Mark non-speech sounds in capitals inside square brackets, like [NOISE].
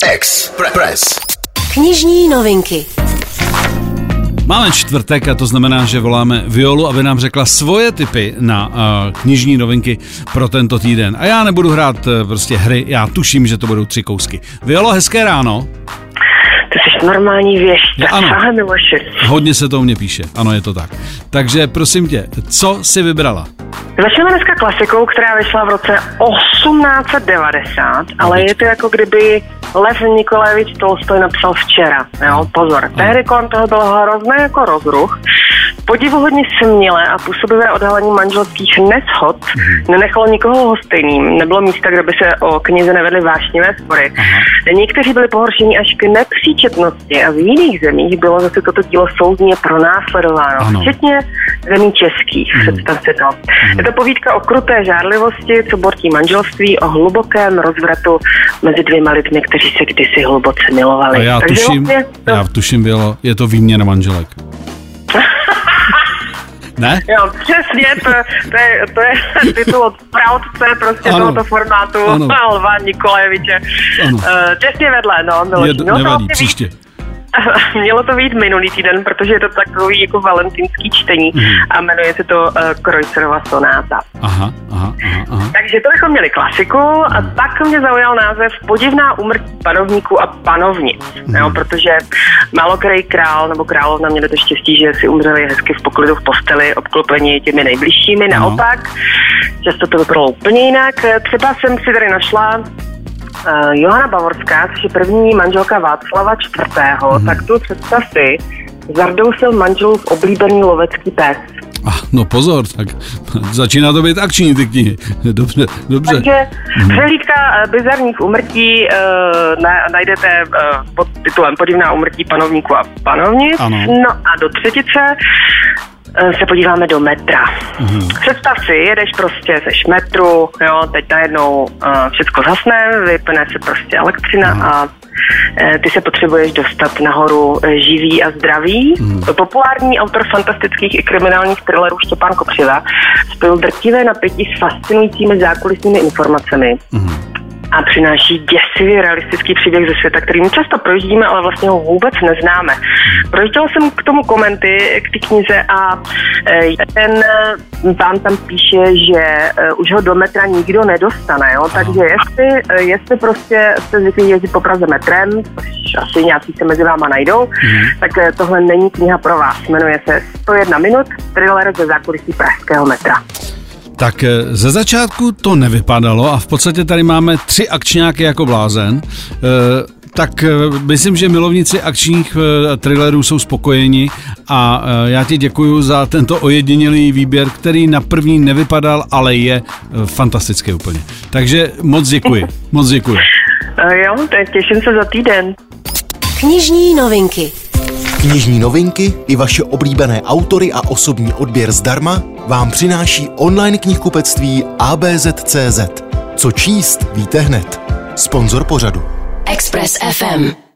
Express. Knižní novinky. Máme čtvrtek a to znamená, že voláme Violu, aby nám řekla svoje tipy na uh, knižní novinky pro tento týden. A já nebudu hrát uh, prostě hry, já tuším, že to budou tři kousky. Violo, hezké ráno. Normální věž. Já ano. Miloši. Hodně se to u mě píše, ano, je to tak. Takže prosím tě, co jsi vybrala? Začneme dneska klasikou, která vyšla v roce 1890, ale je to jako kdyby Lev Nikolajevič Tolstoj napsal včera. Jo, pozor. Tehdy kolem toho byl hrozný jako rozruch. Podivuhodně smělé a působivé odhalení manželských neshod nenechalo nikoho hostejným. Nebylo místa, kde by se o knize nevedly vášnivé spory. Někteří byli pohoršeni až k nepříčetnosti a v jiných zemích bylo zase toto dílo soudně pronásledováno, Ano. včetně zemí českých. Představ si to. Je to povídka o kruté žárlivosti, co bortí manželství, o hlubokém rozvratu mezi dvěma lidmi, kteří se kdysi hluboce milovali. A já Takže tuším, vlastně to- já tuším, Violo, je to výměna manželek. Ne? Jo, přesně, to, to, je, to je [LAUGHS] titul od Proudce prostě Ano. tohoto formátu Ano. [LAUGHS] Lva Nikolajeviče. Ano. Uh, těsně vedle, no. Je, Mělo to nevadí, příště. [LAUGHS] Mělo to být minulý týden, protože je to takový jako valentýnský čtení Mhm. a jmenuje se to uh, Kreutzerova sonáta. Aha, aha, aha, aha. Takže to bychom měli klasiku a pak mě zaujal název Podivná úmrtí panovníků a panovnic, Mhm. jo, protože málo který král nebo královna měli to štěstí, že si umřeli hezky v poklidu v posteli, obklopeni těmi nejbližšími. Ano. Naopak, často to vypadalo úplně jinak. Třeba jsem si tady našla uh, Johana Bavorská, což je první manželka Václava IV. Mhm. Tak tu představ si, zardousil manželův oblíbený lovecký pes. Ah, no pozor, tak začíná to být akční ty knihy. [LAUGHS] Dobře, dobře. Takže přehlídka eh, bizarních umrtí eh, na, najdete eh, pod titulem Podivná umrtí panovníků a panovnic. Ano. No a do třetice eh, se podíváme do metra. Představ si, jedeš prostě, seš metru, jo, teď najednou uh, všechno zhasne, vypne se prostě elektřina a eh, ty se potřebuješ dostat nahoru eh, živý a zdravý. Populární autor fantastických i kriminálních thrillerů Štěpán Kopřiva spojil drtivé napětí s fascinujícími zákulisními informacemi a přináší děsivě realistický příběh ze světa, který my často projíždíme, ale vlastně ho vůbec neznáme. Projížděla jsem k tomu komenty k té knize a ten eh, pán tam píše, že eh, už ho do metra nikdo nedostane, jo? takže jestli, jestli prostě jste zvyklí jezdit po Praze metrem, což asi nějací se mezi váma najdou, tak eh, tohle není kniha pro vás. Jmenuje se 101 minut, thriller ze zákulisí pražského metra. Tak eh, ze začátku to nevypadalo a v podstatě tady máme tři akčňáky jako blázen. Eh, Tak eh, myslím, že milovníci akčních thrillerů jsou spokojeni a já ti děkuji za tento ojedinělý výběr, který na první nevypadal, ale je fantastický úplně. Takže moc děkuji, moc děkuji. Jo, tak těším se za týden. Knižní novinky. Knižní novinky i vaše oblíbené autory a osobní odběr zdarma vám přináší online knihkupectví ABZ.cz. Co číst, víte hned. Sponzor pořadu. Express FM.